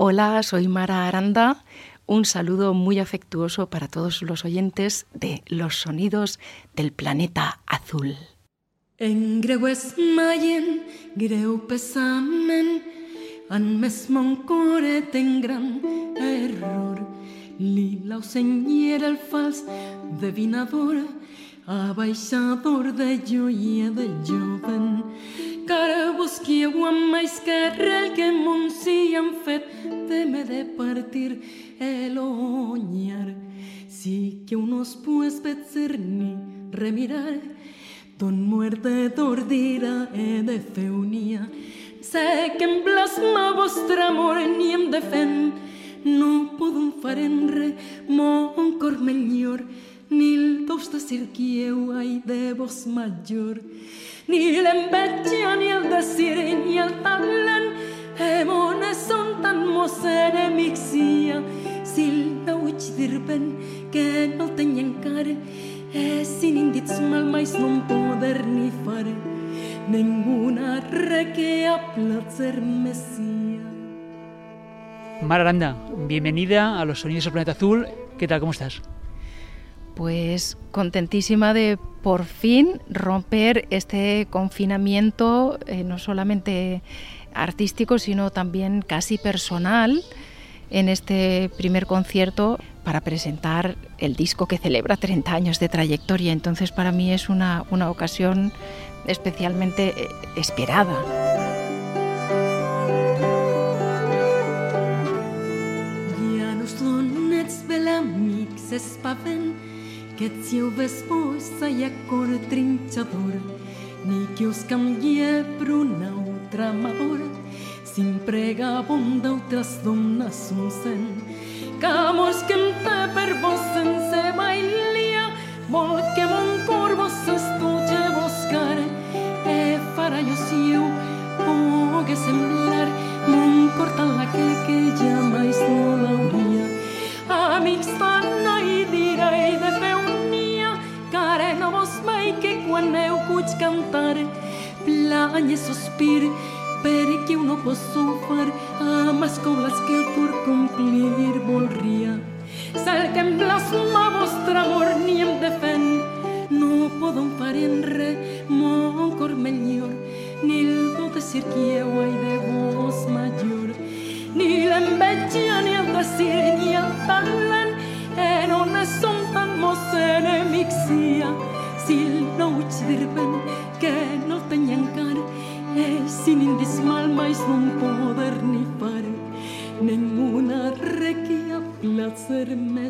Hola, soy Mara Aranda. Un saludo muy afectuoso para todos los oyentes de Los Sonidos del Planeta Azul. En greu es maien, greu pesamen, han mesmo coret en gran error. Lila señera el fals divinador, abaixador de joia de joven. Cara busquieu amb mais que el que monsi han fet teme de partir el oñar. Si que unos pues ni remirar, don muerte dordira e de feunia. Sé que en plasma vostre amor ni em defen, no podem far en re mon cor millor, ni el dos de cirquieu ai de vos major, ni l'enveja ni el desir ni el talent, Emones son tan mos enemics sia, si el nauig dirben que no tenien cara, e sin indits mal mais non poder ni fare, ninguna re a placer me sia. Mar Aranda, bienvenida a los Sonidos del Planeta Azul. ¿Qué tal? ¿Cómo estás? Pues contentísima de por fin romper este confinamiento, eh, no solamente artístico, sino también casi personal, en este primer concierto para presentar el disco que celebra 30 años de trayectoria. Entonces para mí es una, una ocasión especialmente eh, esperada. Que ets eu vesposa i acor trinxador, ni que us canvie per una altra amor, sin prega bon d'altres dones un sen, que que té per vos sense bailia, vol que mon cor vos estuche buscar, e farà jo siu, pogue semblar, mon cor tan la que que jamais eu cuig cantar, plany i sospir, perquè eu no posso far amas com les que por complir volria. Sal que em plasma vostre amor ni em defen, no podem far en re, mon cor millor, ni el do de ser que eu de vos major, ni l'enveja ni el desir ni el talent, e non ne som tan mos el no uig dirben que no tenia encara, e sin indis mal mais non poder ni far, ninguna requia placer me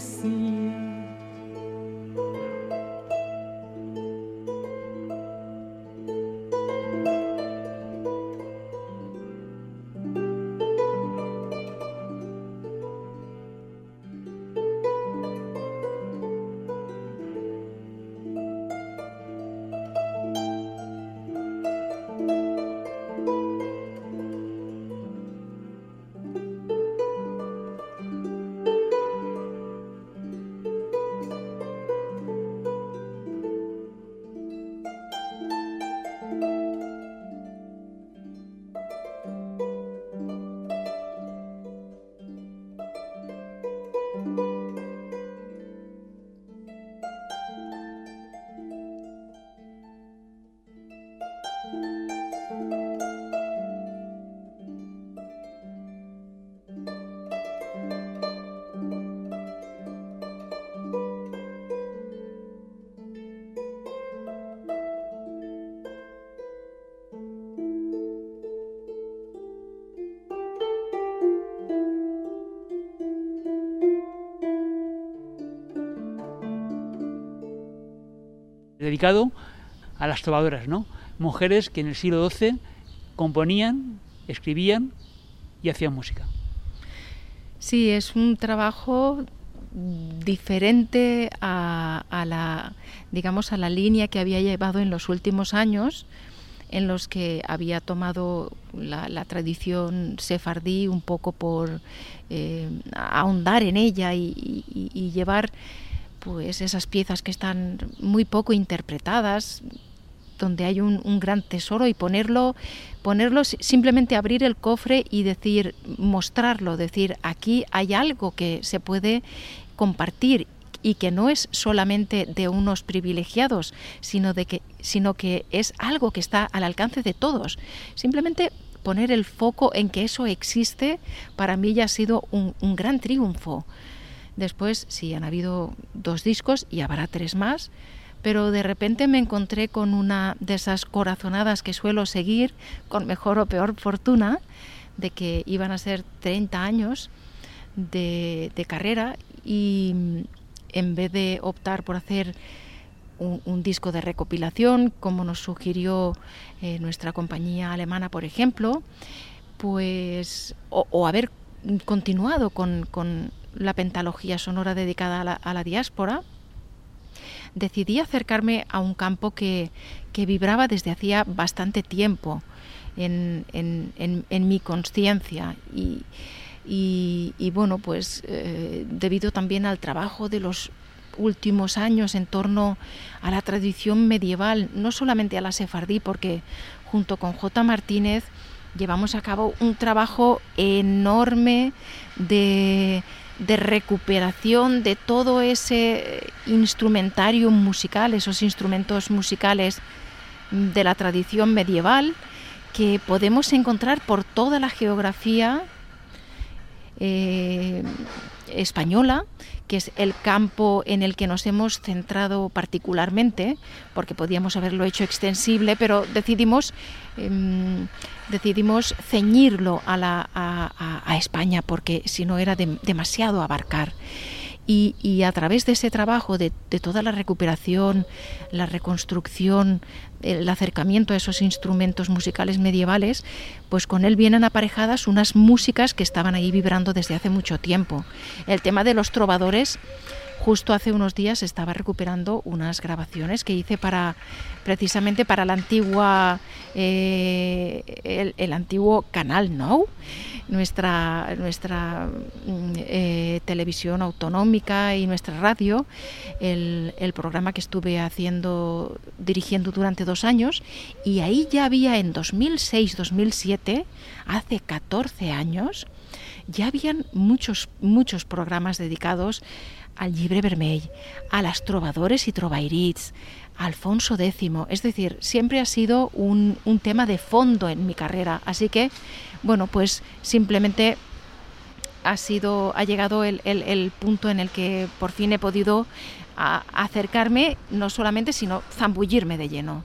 Dedicado a las trovadoras, ¿no? Mujeres que en el siglo XII componían, escribían y hacían música. Sí, es un trabajo diferente a, la digamos a la línea que había llevado en los últimos años en los que había tomado la, tradición sefardí un poco por eh, ahondar en ella y, llevar pues esas piezas que están muy poco interpretadas donde hay un, gran tesoro y ponerlo ponerlo simplemente abrir el cofre y decir mostrarlo decir aquí hay algo que se puede compartir y que no es solamente de unos privilegiados, sino, de que, sino que es algo que está al alcance de todos. Simplemente poner el foco en que eso existe, para mí ya ha sido un, gran triunfo. Después, sí, han habido dos discos y habrá tres más, pero de repente me encontré con una de esas corazonadas que suelo seguir, con mejor o peor fortuna, de que iban a ser 30 años de, carrera y en vez de optar por hacer un, disco de recopilación, como nos sugirió eh, nuestra compañía alemana, por ejemplo, pues, o, haber continuado con, la pentalogía sonora dedicada a la, diáspora, decidí acercarme a un campo que, vibraba desde hacía bastante tiempo en, en mi conciencia y y, bueno, pues eh, debido también al trabajo de los últimos años en torno a la tradición medieval, no solamente a la sefardí, porque junto con J. Martínez llevamos a cabo un trabajo enorme de, de recuperación de todo ese instrumentario musical, esos instrumentos musicales de la tradición medieval que podemos encontrar por toda la geografía eh, española, que es el campo en el que nos hemos centrado particularmente, porque podíamos haberlo hecho extensible, pero decidimos, em, decidimos ceñirlo a, España, porque si no era demasiado abarcar. Y, a través de ese trabajo, de, toda la recuperación, la reconstrucción, el acercamiento a esos instrumentos musicales medievales, pues con él vienen aparejadas unas músicas que estaban ahí vibrando desde hace mucho tiempo. El tema de los trovadores justo hace unos días estaba recuperando unas grabaciones que hice para precisamente para la antigua eh, el, antiguo canal Now nuestra nuestra mm, eh, televisión autonómica y nuestra radio el, el programa que estuve haciendo dirigiendo durante dos años y ahí ya había en 2006 2007 hace 14 años ya habían muchos muchos programas dedicados al Libre Vermell, a las trovadores y trovairits, Alfonso X. Es decir, siempre ha sido un, tema de fondo en mi carrera. Así que, bueno, pues simplemente ha llegado el, punto en el que por fin he podido acercarme, no solamente, sino zambullirme de lleno.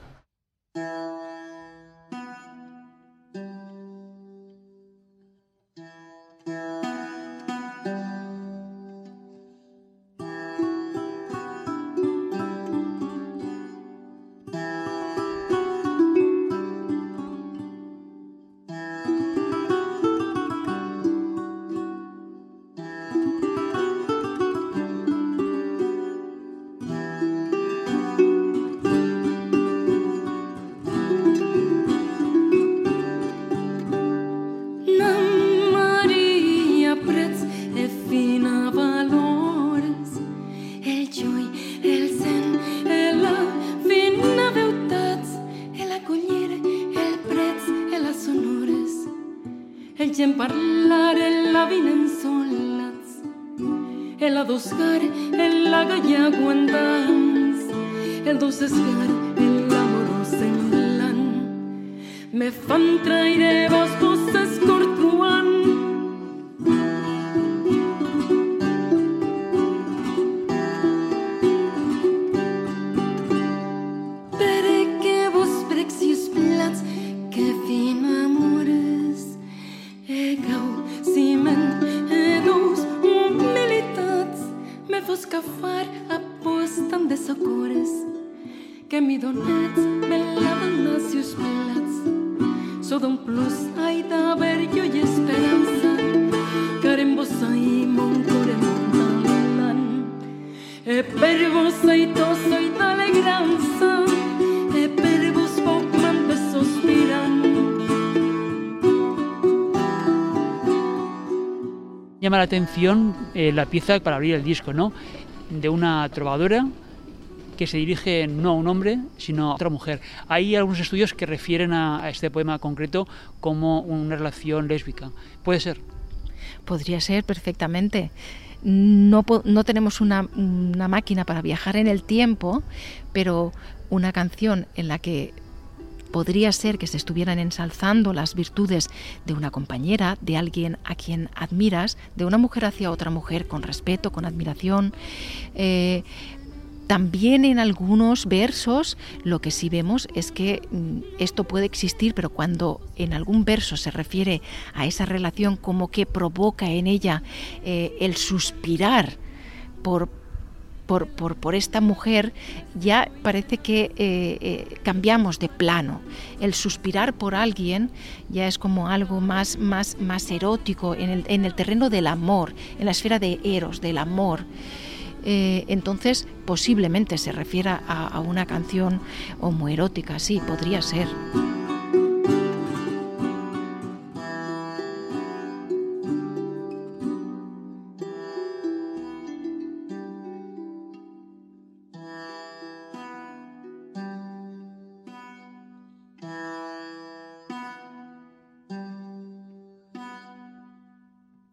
Atención eh, la pieza para abrir el disco, ¿no? De una trovadora que se dirige no a un hombre, sino a otra mujer. Hay algunos estudios que refieren a, este poema concreto como una relación lésbica. ¿Puede ser? Podría ser perfectamente. No, no tenemos una, una máquina para viajar en el tiempo, pero una canción en la que podría ser que se estuvieran ensalzando las virtudes de una compañera, de alguien a quien admiras, de una mujer hacia otra mujer con respeto, con admiración. Eh, también en algunos versos lo que sí vemos es que mm, esto puede existir, pero cuando en algún verso se refiere a esa relación como que provoca en ella eh, el suspirar por, por, por, esta mujer, ya parece que eh, eh, cambiamos de plano. El suspirar por alguien ya es como algo más, más, más erótico en el, en el terreno del amor, en la esfera de eros, del amor. Eh, entonces posiblemente se refiera a, una canción homoerótica, sí, podría ser.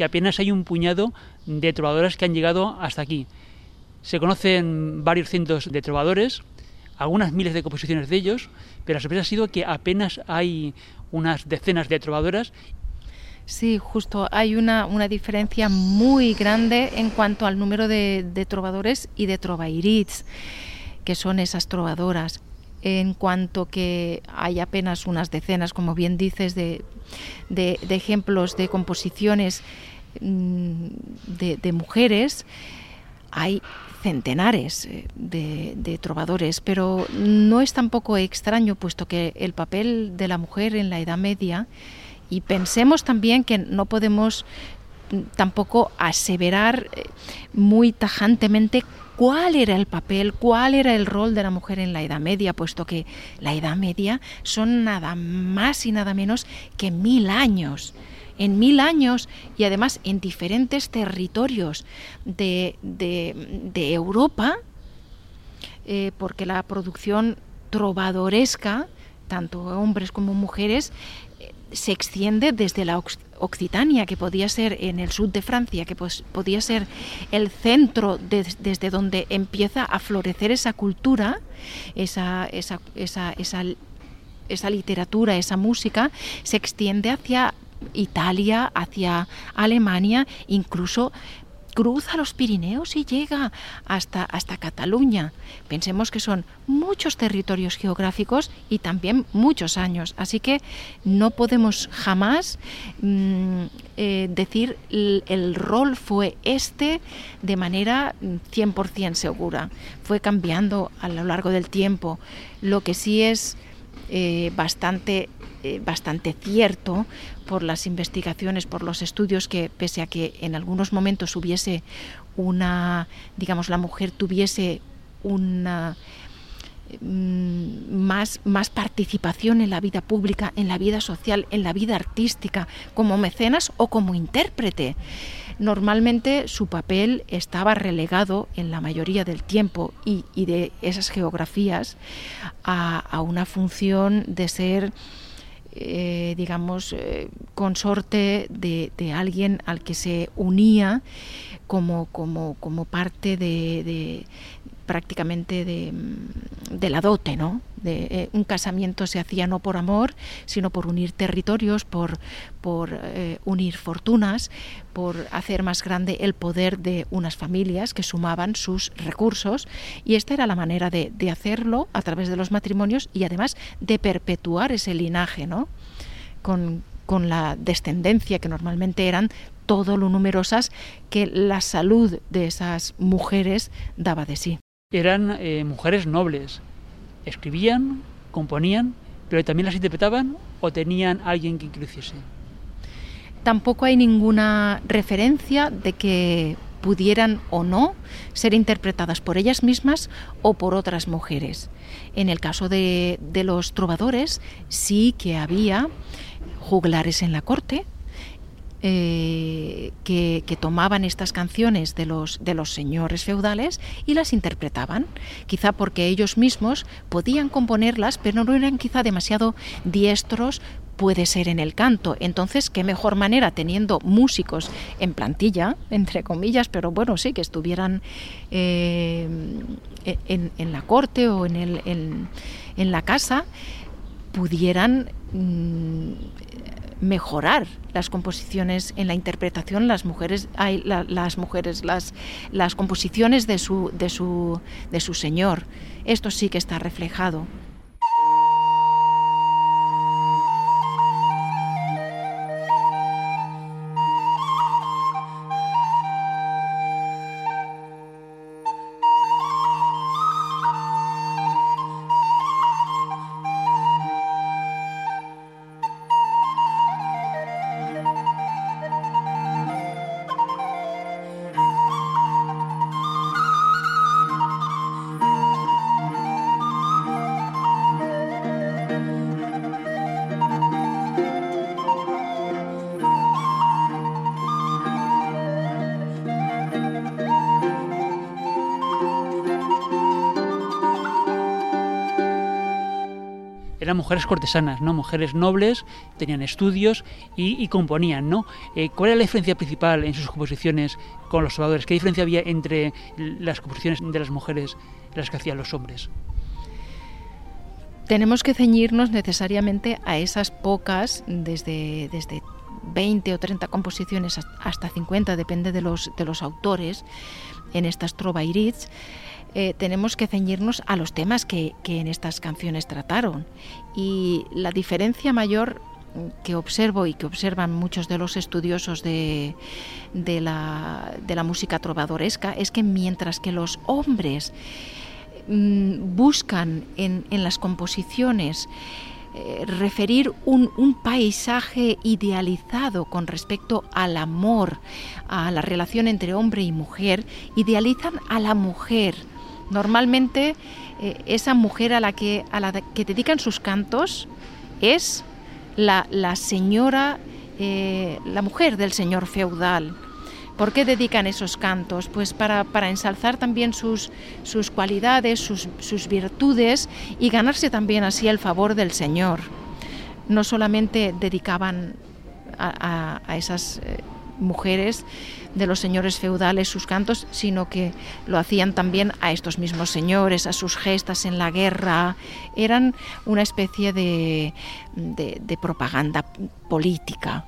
Que apenas hay un puñado de trovadoras que han llegado hasta aquí. Se conocen varios cientos de trovadores, algunas miles de composiciones de ellos, pero la sorpresa ha sido que apenas hay unas decenas de trovadoras. Sí, justo, hay una, una diferencia muy grande en cuanto al número de, trovadores y de trovairits, que son esas trovadoras. En cuanto que hay apenas unas decenas, como bien dices, de, de, ejemplos de composiciones de, de mujeres, hay centenares eh, de, trovadores, pero no es tampoco extraño, puesto que el papel de la mujer en la Edad Media, y pensemos también que no podemos mm, tampoco aseverar eh, muy tajantemente cuál era el papel, cuál era el rol de la mujer en la Edad Media, puesto que la Edad Media son nada más y nada menos que mil años en mil años y además en diferentes territorios de, Europa, eh, porque la producción trovadoresca, tanto hombres como mujeres, eh, se extiende desde la Occitania, que podía ser en el sur de Francia, que pues, podía ser el centro desde donde empieza a florecer esa cultura, esa, esa, esa, esa literatura, esa música, se extiende hacia Italia, hacia Alemania, incluso cruza los Pirineos y llega hasta, hasta Cataluña. Pensemos que son muchos territorios geográficos y también muchos años, así que no podemos jamás mm, eh, decir el, el, rol fue este de manera 100% segura. Fue cambiando a lo largo del tiempo. Lo que sí es eh, bastante, eh, bastante cierto por las investigaciones, por los estudios que pese a que en algunos momentos hubiese una, digamos, la mujer tuviese una mm, más, más participación en la vida pública, en la vida social, en la vida artística, como mecenas o como intérprete. Normalmente su papel estaba relegado en la mayoría del tiempo y, de esas geografías a, una función de ser eh, digamos, eh, consorte de, alguien al que se unía como, como, como parte de, prácticamente de, la dote, ¿no? De, eh, un casamiento se hacía no por amor, sino por unir territorios, por, por eh, unir fortunas, por hacer más grande el poder de unas familias que sumaban sus recursos. Y esta era la manera de, hacerlo a través de los matrimonios y además de perpetuar ese linaje, ¿no? Con la descendencia que normalmente eran todo lo numerosas que la salud de esas mujeres daba de sí eran eh, mujeres nobles. Escribían, componían, pero también las interpretaban o tenían alguien que lo. Tampoco hay ninguna referencia de que pudieran o no ser interpretadas por ellas mismas o por otras mujeres. En el caso de, de los trovadores sí que había juglares en la corte, eh, que, tomaban estas canciones de los, de los señores feudales y las interpretaban, quizá porque ellos mismos podían componerlas, pero no eran quizá demasiado diestros puede ser en el canto. Entonces, qué mejor manera teniendo músicos en plantilla, entre comillas, pero bueno, sí, que estuvieran eh, en, la corte o en, el, en, la casa, pudieran mm, mejorar las composiciones en la interpretación, las mujeres, hay, las mujeres, las, las composiciones de su, de, su, de su Señor. Esto sí que está reflejado. Eran mujeres cortesanas, ¿no? Mujeres nobles, tenían estudios y, componían, ¿no? Eh, ¿Cuál era la diferencia principal en sus composiciones con los trovadores? ¿Qué diferencia había entre las composiciones de las mujeres y las que hacían los hombres? Tenemos que ceñirnos necesariamente a esas pocas, desde, desde 20 o 30 composiciones hasta 50, depende de los, de los autores, en estas trovairits, eh, tenemos que ceñirnos a los temas que, en estas canciones trataron. Y la diferencia mayor que observo y que observan muchos de los estudiosos de, de, la, música trovadoresca es que mientras que los hombres mm, buscan en, las composiciones eh, referir un, paisaje idealizado con respecto al amor, a la relación entre hombre y mujer, idealizan a la mujer Normalmente eh, esa mujer a la, que, a la que dedican sus cantos es la, señora, eh, la mujer del señor feudal. ¿Por qué dedican esos cantos? Pues para, ensalzar también sus, sus cualidades, sus, virtudes y ganarse también así el favor del Señor. No solamente dedicaban a, esas eh, mujeres de los señores feudales sus cantos, sino que lo hacían también a estos mismos señores, a sus gestas en la guerra. Eran una especie de, de, propaganda política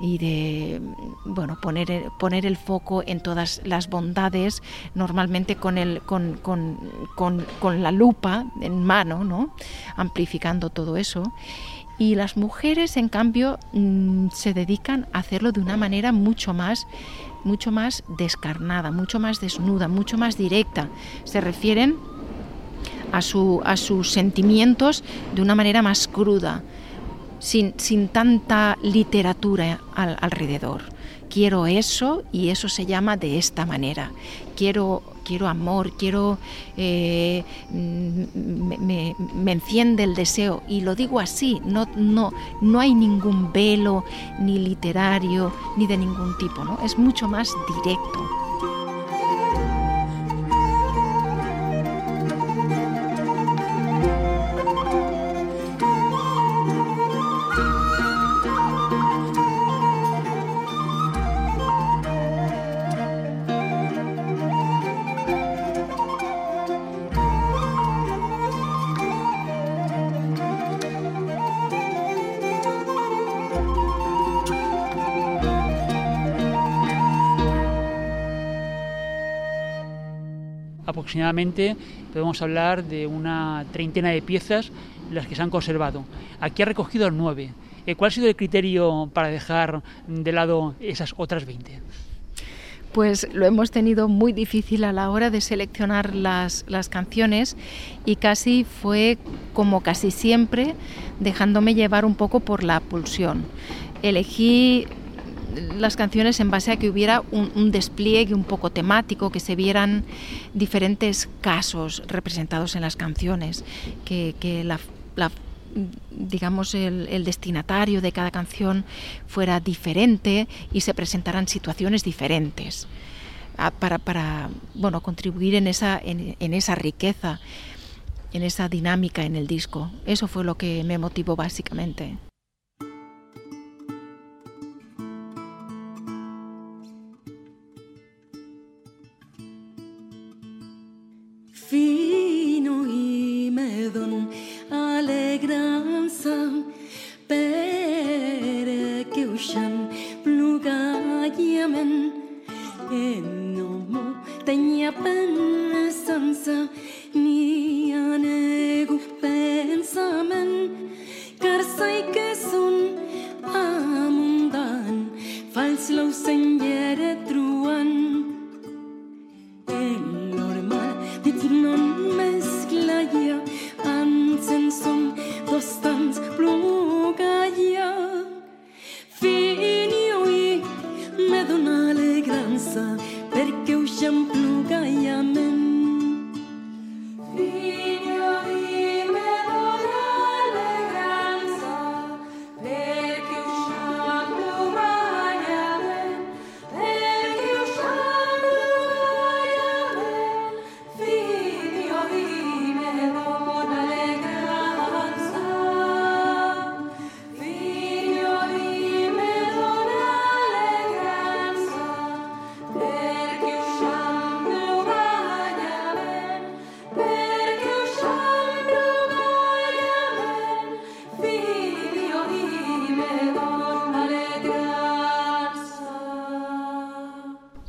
y de bueno poner, poner el foco en todas las bondades, normalmente con, el, con, con, con, con la lupa en mano, ¿no? amplificando todo eso. Y las mujeres, en cambio, mm, se dedican a hacerlo de una manera mucho más, mucho más descarnada, mucho más desnuda, mucho más directa. Se refieren a, su, a sus sentimientos de una manera más cruda, sin, sin tanta literatura alrededor. Quiero eso y eso se llama de esta manera. Quiero quiero amor, quiero, eh, me, enciende el deseo. Y lo digo así, no, no, no hay ningún velo ni literario ni de ningún tipo, ¿no? es mucho más directo. Aproximadamente podemos hablar de una treintena de piezas las que se han conservado. Aquí ha recogido nueve. Eh, ¿Cuál ha sido el criterio para dejar de lado esas otras 20? pues lo hemos tenido muy difícil a la hora de seleccionar las, las, canciones y casi fue como casi siempre dejándome llevar un poco por la pulsión. Elegí las canciones en base a que hubiera un, despliegue un poco temático, que se vieran diferentes casos representados en las canciones, que, la, digamos, el, destinatario de cada canción fuera diferente y se presentaran situaciones diferentes para, para bueno, contribuir en esa, en esa riqueza, en esa dinámica en el disco. Eso fue lo que me motivó básicamente.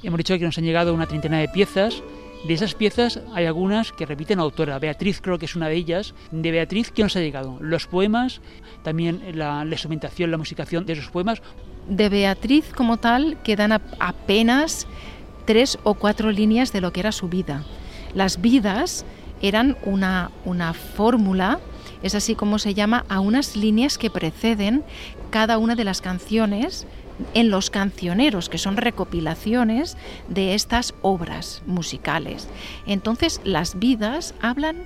Que nos han llegado una treintena de piezas. De esas piezas hay algunas que repiten autora. Beatriz creo que es una de ellas. De Beatriz, ¿qué nos ha llegado? Los poemas, también la, instrumentación, la musicación de esos poemas. De Beatriz como tal quedan apenas tres o cuatro líneas de lo que era su vida. Las vidas eran una, una fórmula, es así como se llama, a unas líneas que preceden cada una de las canciones en los cancioneros, que son recopilaciones de estas obras musicales. Entonces las vidas hablan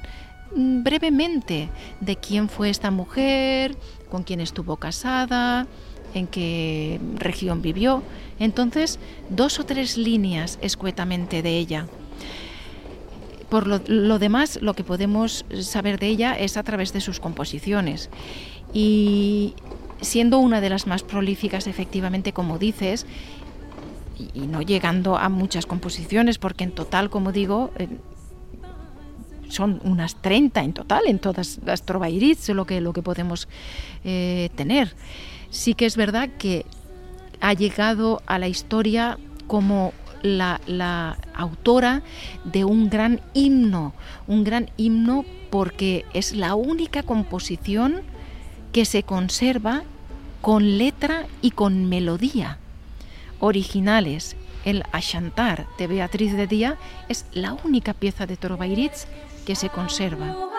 mm, brevemente de quién fue esta mujer, con quién estuvo casada, en qué región vivió. Entonces, dos o tres líneas escuetamente de ella. Por lo, lo, demás, lo que podemos saber de ella es a través de sus composiciones. Y siendo una de las más prolíficas efectivamente, como dices, y, no llegando a muchas composiciones, porque en total, como digo, eh, son unas 30 en total, en todas las trovairits, lo que, lo que podemos eh, tener. Sí que es verdad que ha llegado a la historia como la, autora de un gran himno, un gran himno porque es la única composición que se conserva con letra y con melodía. Originales, el Ashantar de Beatriz de Día es la única pieza de Torvairitz que se conserva.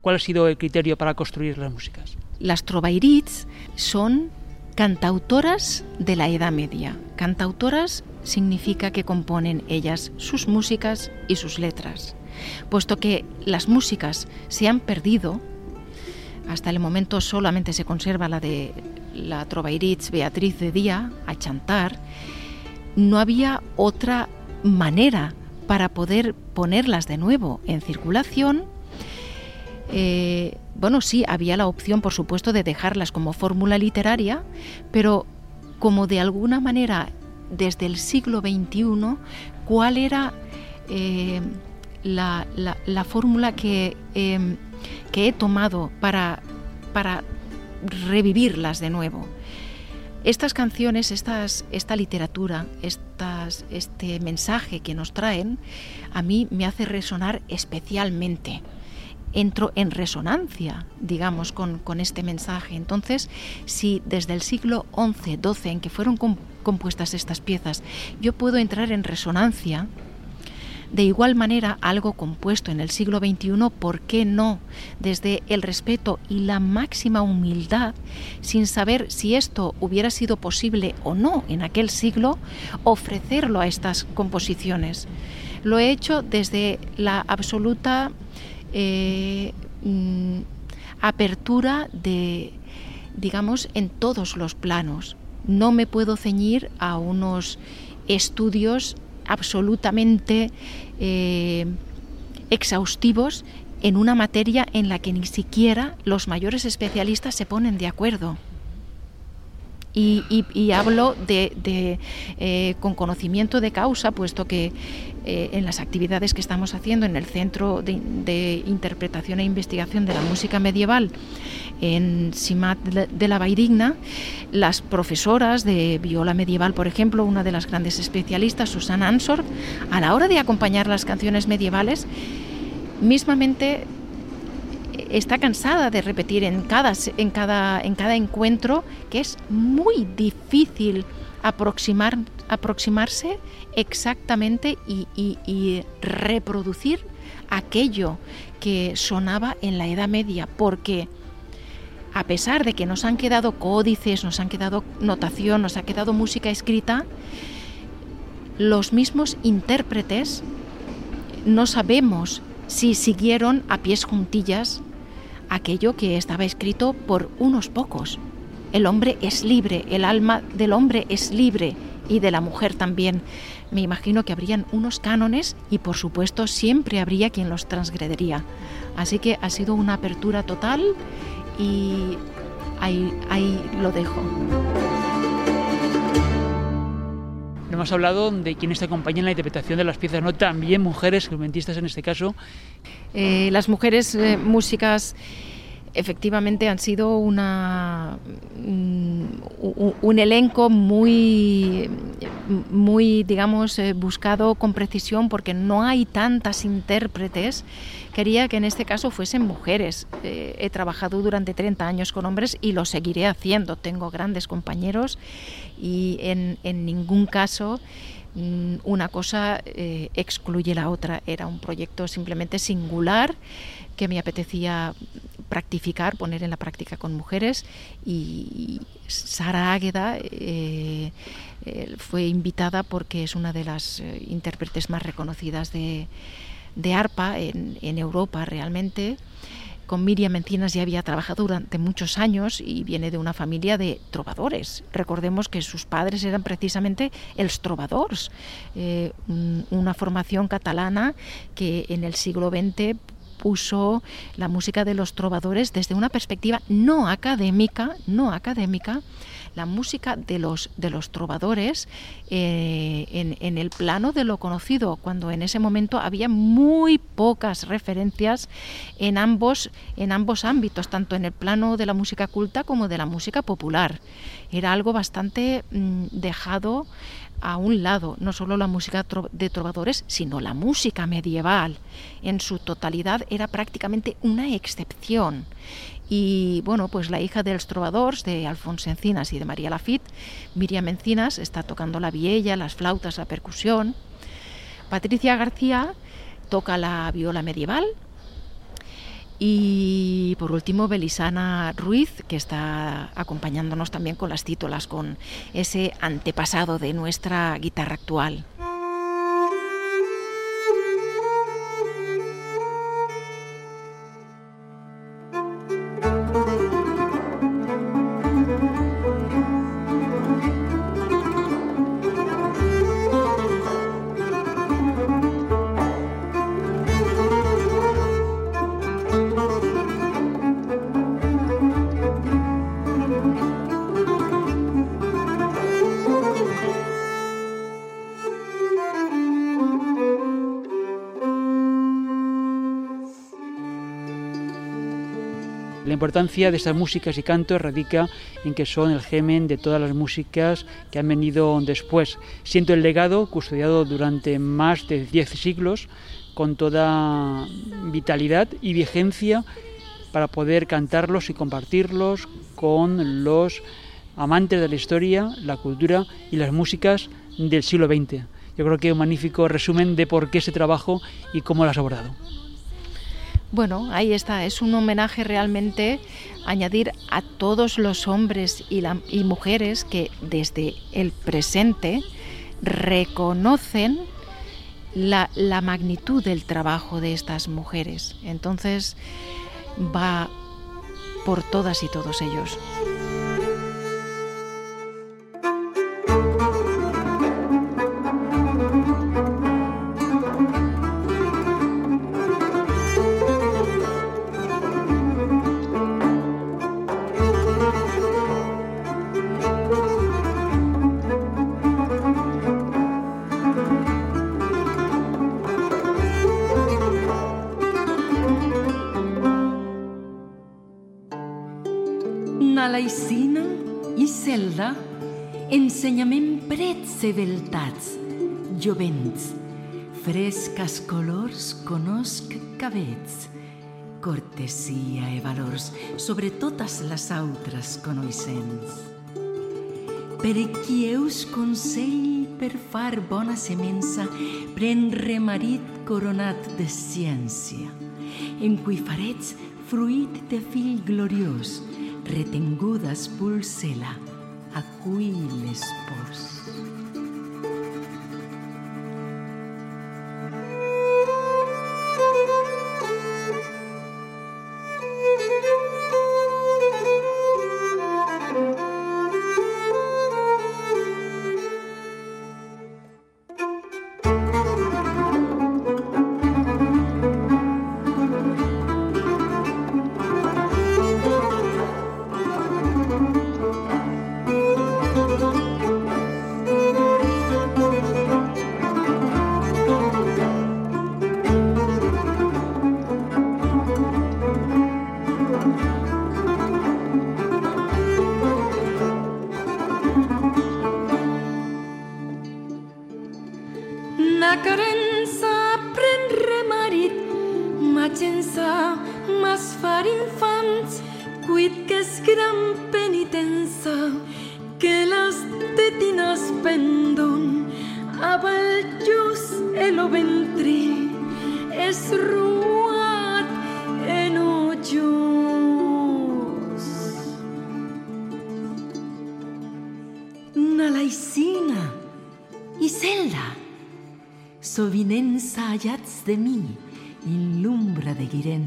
¿Cuál ha sido el criterio para construir las músicas? Las trovairits son cantautoras de la Edad Media. Cantautoras significa que componen ellas sus músicas y sus letras. Puesto que las músicas se han perdido, hasta el momento solamente se conserva la de la Trovairits Beatriz de Día a chantar, no había otra manera para poder ponerlas de nuevo en circulación. Eh, bueno, sí, había la opción, por supuesto, de dejarlas como fórmula literaria, pero como de alguna manera desde el siglo XXI, cuál era eh, la, fórmula que, em, que, he tomado para, para revivirlas de nuevo. Estas canciones, estas, esta literatura, estas, este mensaje que nos traen, a mí me hace resonar especialmente. Entro en resonancia, digamos, con, con este mensaje. Entonces, si desde el siglo XI, XII, en que fueron compuestas estas piezas, yo puedo entrar en resonancia de igual manera, algo compuesto en el siglo XXI, ¿por qué no? Desde el respeto y la máxima humildad, sin saber si esto hubiera sido posible o no en aquel siglo, ofrecerlo a estas composiciones. Lo he hecho desde la absoluta eh, mm, apertura de, digamos, en todos los planos. No me puedo ceñir a unos estudios absolutamente eh, exhaustivos en una materia en la que ni siquiera los mayores especialistas se ponen de acuerdo. Y, hablo de, eh, con conocimiento de causa, puesto que eh, en las actividades que estamos haciendo en el Centro de, Interpretación e Investigación de la Música Medieval en Simat de la Vaidigna, las profesoras de viola medieval, por ejemplo, una de las grandes especialistas, Susana Ansor, a la hora de acompañar las canciones medievales, mismamente está cansada de repetir en cada, en cada, en cada encuentro que es muy difícil aproximar, aproximarse exactamente y, reproducir aquello que sonaba en la Edad Media, porque a pesar de que nos han quedado códices, nos han quedado notación, nos ha quedado música escrita, los mismos intérpretes no sabemos si siguieron a pies juntillas aquello que estaba escrito por unos pocos. El hombre es libre, el alma del hombre es libre y de la mujer también. Me imagino que habrían unos cánones y por supuesto siempre habría quien los transgredería. Así que ha sido una apertura total y ahí, ahí lo dejo. Hemos hablado de quienes te acompañan en la interpretación de las piezas, ¿no? También mujeres, instrumentistas en este caso. Eh, las mujeres eh, músicas efectivamente han sido una, mm, un, elenco muy, muy, digamos, eh, buscado con precisión porque no hay tantas intérpretes. Quería que en este caso fuesen mujeres. Eh, he trabajado durante 30 años con hombres y lo seguiré haciendo. Tengo grandes compañeros y en, ningún caso mm, una cosa eh, excluye la otra. Era un proyecto simplemente singular que me apetecía practicar, poner en la práctica con mujeres y Sara Águeda eh, eh, fue invitada porque es una de las eh, intérpretes más reconocidas de, arpa en, Europa realmente. Con Miriam Encinas ya había trabajado durante muchos años y viene de una familia de trovadores. Recordemos que sus padres eran precisamente els trovadors, una formación catalana que en el siglo XX puso la música de los trovadores desde una perspectiva no académica, no académica, la música de los, de los trovadores eh, en, el plano de lo conocido, cuando en ese momento había muy pocas referencias en ambos, en ambos ámbitos, tanto en el plano de la música culta como de la música popular. Era algo bastante mm, dejado a un lado no solo la música de trovadores, sino la música medieval. En su totalidad era prácticamente una excepción. Y bueno, pues la hija de los trovadores, de Alfonso Encinas y de María Lafitte, Miriam Encinas, está tocando la viella, las flautas, la percusión. Patricia García toca la viola medieval. Y por último, Belisana Ruiz, que está acompañándonos también con las títulas, con ese antepasado de nuestra guitarra actual. Importancia de estas músicas y cantos radica en que son el gemen de todas las músicas que han venido después, siendo el legado custodiado durante más de 10 siglos con toda vitalidad y vigencia para poder cantarlos y compartirlos con los amantes de la historia, la cultura y las músicas del siglo XX. Yo creo que es un magnífico resumen de por qué ese trabajo y cómo lo has abordado. Bueno, ahí está, es un homenaje realmente añadir a todos los hombres y, mujeres que desde el presente reconocen la, magnitud del trabajo de estas mujeres. Entonces va por todas y todos ellos. Prets beltats, jovents, frescas colors conosc cabets, cortesia e valors sobre totes les altres qui eus consell per far bona semença, prendre marit coronat de ciència, en cui farets fruit de fill gloriós, retengudes pulsela, acull l'espòs.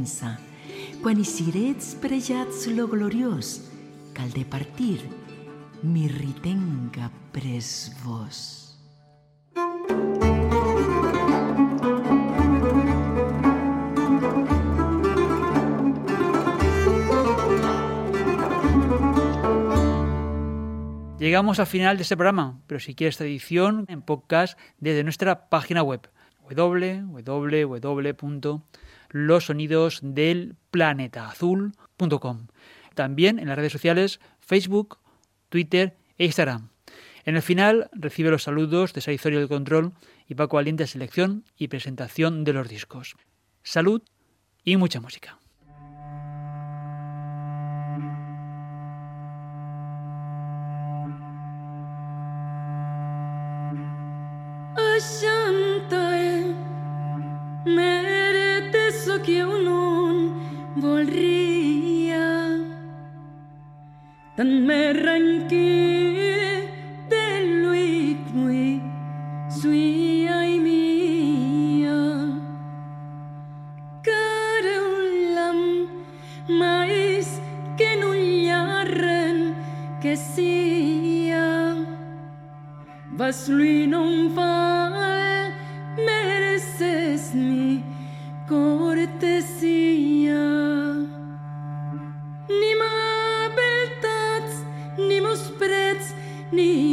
De guirença, quan hi sirets prejats lo gloriós, cal de partir, mi ritenga pres vos. Llegamos al final de este programa, pero si quieres esta edición en podcast desde nuestra página web www.losonidosdelplanetaazul.com. También en las redes sociales Facebook, Twitter e Instagram. En el final recibe los saludos de Saizorio del Control y Paco Valiente selección y presentación de los discos. Salud y mucha música. penso che io non vorria tan me ranchi de lui qui sui ai mia cara un lam mais che non gli arren che sia vas lui non fa 你。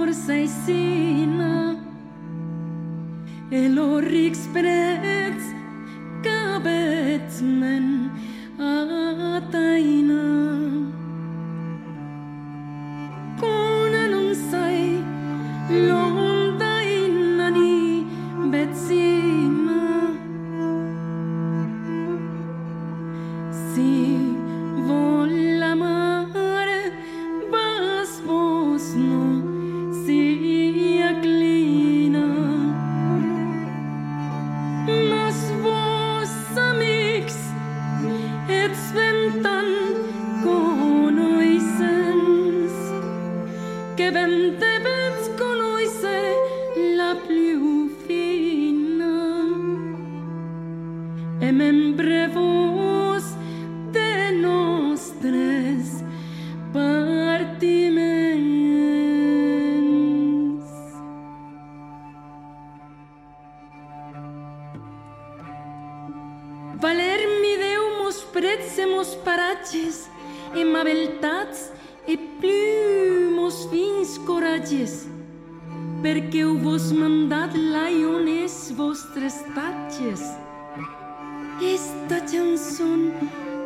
dor să sină El orix preț Căbeți Esta cançó